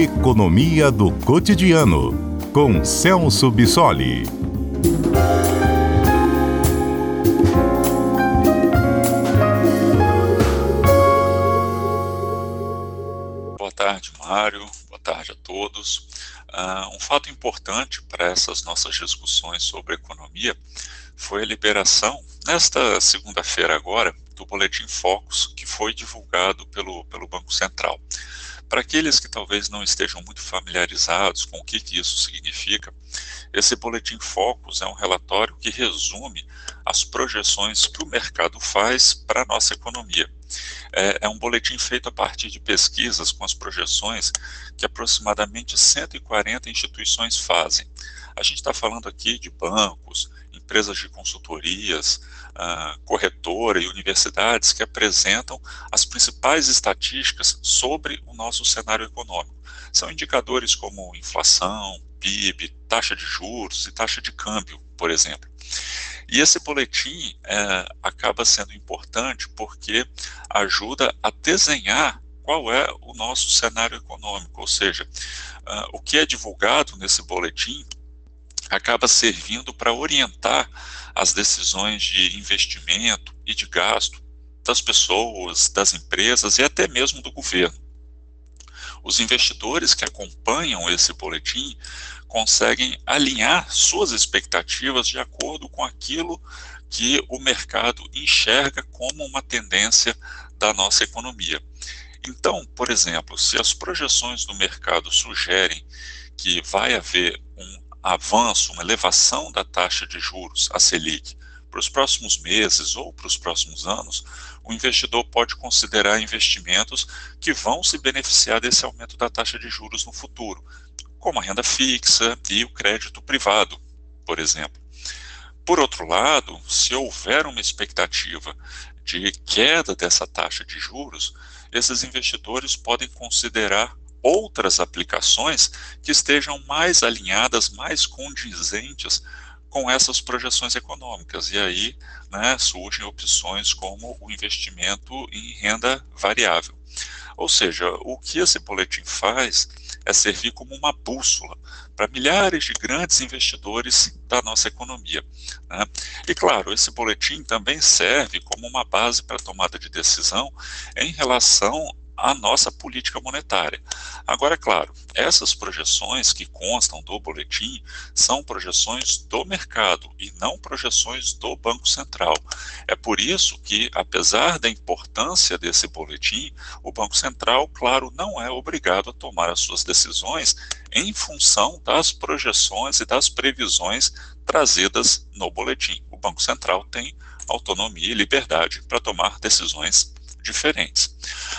Economia do Cotidiano, com Celso Bissoli. Boa tarde, Mário. Boa tarde a todos. Uh, um fato importante para essas nossas discussões sobre economia foi a liberação, nesta segunda-feira agora, do Boletim Focus, que foi divulgado pelo, pelo Banco Central. Para aqueles que talvez não estejam muito familiarizados com o que, que isso significa, esse Boletim Focus é um relatório que resume as projeções que o mercado faz para a nossa economia. É, é, um boletim feito a partir de pesquisas com as projeções que aproximadamente 140 instituições fazem. A gente está falando aqui de bancos, empresas de consultorias, uh, corretora e universidades que apresentam as principais estatísticas sobre o nosso cenário econômico. São indicadores como inflação, PIB, taxa de juros e taxa de câmbio, por exemplo. E esse boletim é, acaba sendo importante porque ajuda a desenhar qual é o nosso cenário econômico, ou seja, uh, o que é divulgado nesse boletim acaba servindo para orientar as decisões de investimento e de gasto das pessoas, das empresas e até mesmo do governo. Os investidores que acompanham esse boletim conseguem alinhar suas expectativas de acordo com aquilo que o mercado enxerga como uma tendência da nossa economia. Então, por exemplo, se as projeções do mercado sugerem que vai haver um avanço, uma elevação da taxa de juros, a Selic, para os próximos meses ou para os próximos anos, o investidor pode considerar investimentos que vão se beneficiar desse aumento da taxa de juros no futuro, como a renda fixa e o crédito privado, por exemplo. Por outro lado, se houver uma expectativa de queda dessa taxa de juros, esses investidores podem considerar outras aplicações que estejam mais alinhadas, mais condizentes com essas projeções econômicas. E aí né, surgem opções como o investimento em renda variável. Ou seja, o que esse boletim faz é servir como uma bússola para milhares de grandes investidores da nossa economia. Né? E claro, esse boletim também serve como uma base para tomada de decisão em relação a nossa política monetária. Agora, é claro, essas projeções que constam do boletim são projeções do mercado e não projeções do Banco Central. É por isso que, apesar da importância desse boletim, o Banco Central, claro, não é obrigado a tomar as suas decisões em função das projeções e das previsões trazidas no boletim. O Banco Central tem autonomia e liberdade para tomar decisões diferentes.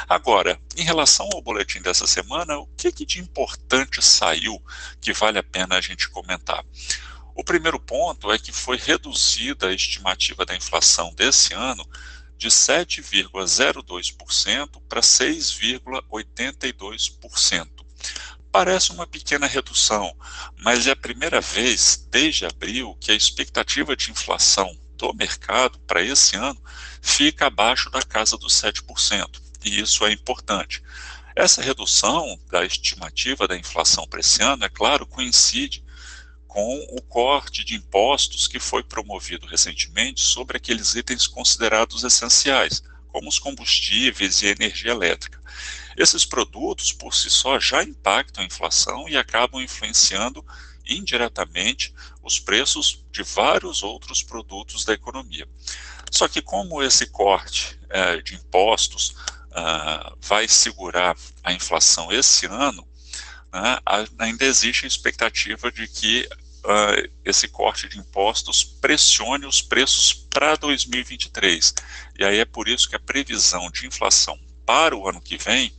Agora, em relação ao boletim dessa semana, o que, que de importante saiu que vale a pena a gente comentar? O primeiro ponto é que foi reduzida a estimativa da inflação desse ano de 7,02% para 6,82%. Parece uma pequena redução, mas é a primeira vez desde abril que a expectativa de inflação do mercado para esse ano fica abaixo da casa dos 7%, e isso é importante. Essa redução da estimativa da inflação para esse ano, é claro, coincide com o corte de impostos que foi promovido recentemente sobre aqueles itens considerados essenciais, como os combustíveis e energia elétrica. Esses produtos, por si só, já impactam a inflação e acabam influenciando indiretamente os preços de vários outros produtos da economia. Só que como esse corte é, de impostos uh, vai segurar a inflação esse ano, né, ainda existe a expectativa de que uh, esse corte de impostos pressione os preços para 2023. E aí é por isso que a previsão de inflação para o ano que vem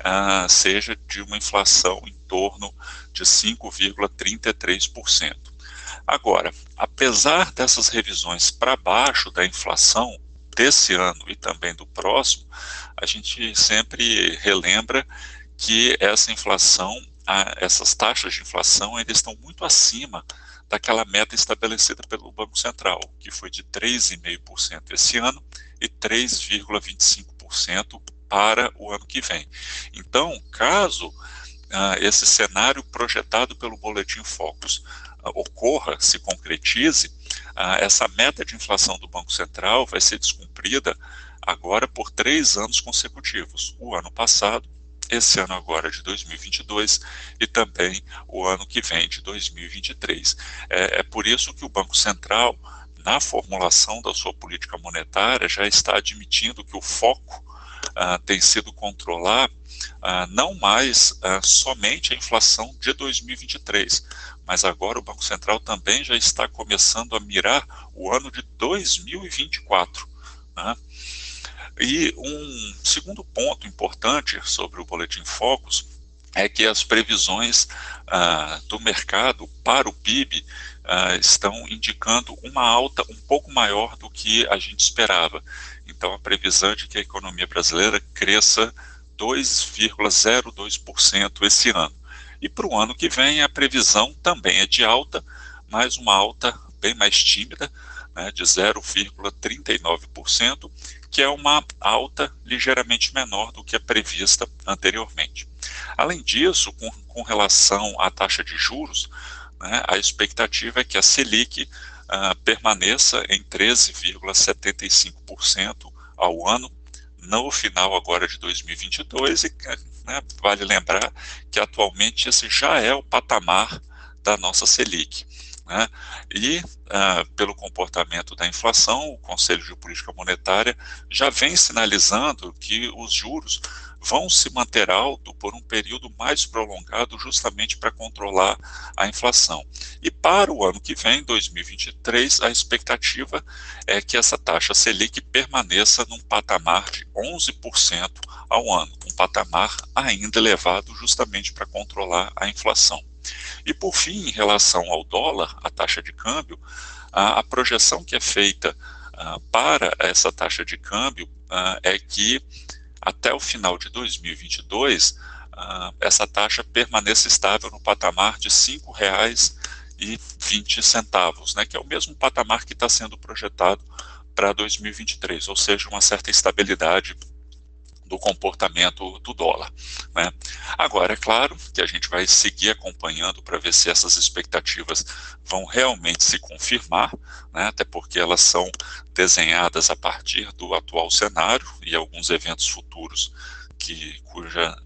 uh, seja de uma inflação em torno de 5,33%. Agora, apesar dessas revisões para baixo da inflação desse ano e também do próximo, a gente sempre relembra que essa inflação, essas taxas de inflação ainda estão muito acima daquela meta estabelecida pelo Banco Central, que foi de 3,5% esse ano e 3,25% para o ano que vem. Então, caso uh, esse cenário projetado pelo Boletim Focus uh, ocorra, se concretize, uh, essa meta de inflação do Banco Central vai ser descumprida agora por três anos consecutivos. O ano passado, esse ano agora de 2022 e também o ano que vem de 2023. É, é por isso que o Banco Central, na formulação da sua política monetária, já está admitindo que o foco uh, tem sido controlar uh, não mais uh, somente a inflação de 2023, mas agora o Banco Central também já está começando a mirar o ano de 2024. Né? E um segundo ponto importante sobre o Boletim Focus é que as previsões ah, do mercado para o PIB ah, estão indicando uma alta um pouco maior do que a gente esperava. Então, a previsão é de que a economia brasileira cresça 2,02% esse ano. E para o ano que vem, a previsão também é de alta, mas uma alta bem mais tímida, né, de 0,39%, que é uma alta ligeiramente menor do que a prevista anteriormente. Além disso, com, com relação à taxa de juros, né, a expectativa é que a Selic uh, permaneça em 13,75% ao ano, no final agora de 2022, e né, vale lembrar que atualmente esse já é o patamar da nossa Selic. Né? E, uh, pelo comportamento da inflação, o Conselho de Política Monetária já vem sinalizando que os juros vão se manter alto por um período mais prolongado, justamente para controlar a inflação. E para o ano que vem, 2023, a expectativa é que essa taxa Selic permaneça num patamar de 11% ao ano, um patamar ainda elevado justamente para controlar a inflação. E por fim, em relação ao dólar, a taxa de câmbio, a, a projeção que é feita uh, para essa taxa de câmbio uh, é que até o final de 2022 uh, essa taxa permaneça estável no patamar de R$ 5,20, né, que é o mesmo patamar que está sendo projetado para 2023, ou seja, uma certa estabilidade do comportamento do dólar. Né? Agora, é claro que a gente vai seguir acompanhando para ver se essas expectativas vão realmente se confirmar, né? até porque elas são desenhadas a partir do atual cenário e alguns eventos futuros que, cuja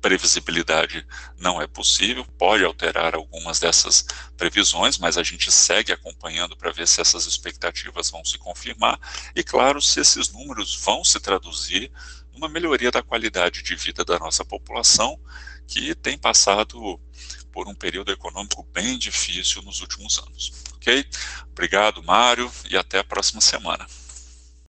previsibilidade não é possível, pode alterar algumas dessas previsões, mas a gente segue acompanhando para ver se essas expectativas vão se confirmar e, claro, se esses números vão se traduzir uma melhoria da qualidade de vida da nossa população, que tem passado por um período econômico bem difícil nos últimos anos. Ok? Obrigado, Mário, e até a próxima semana.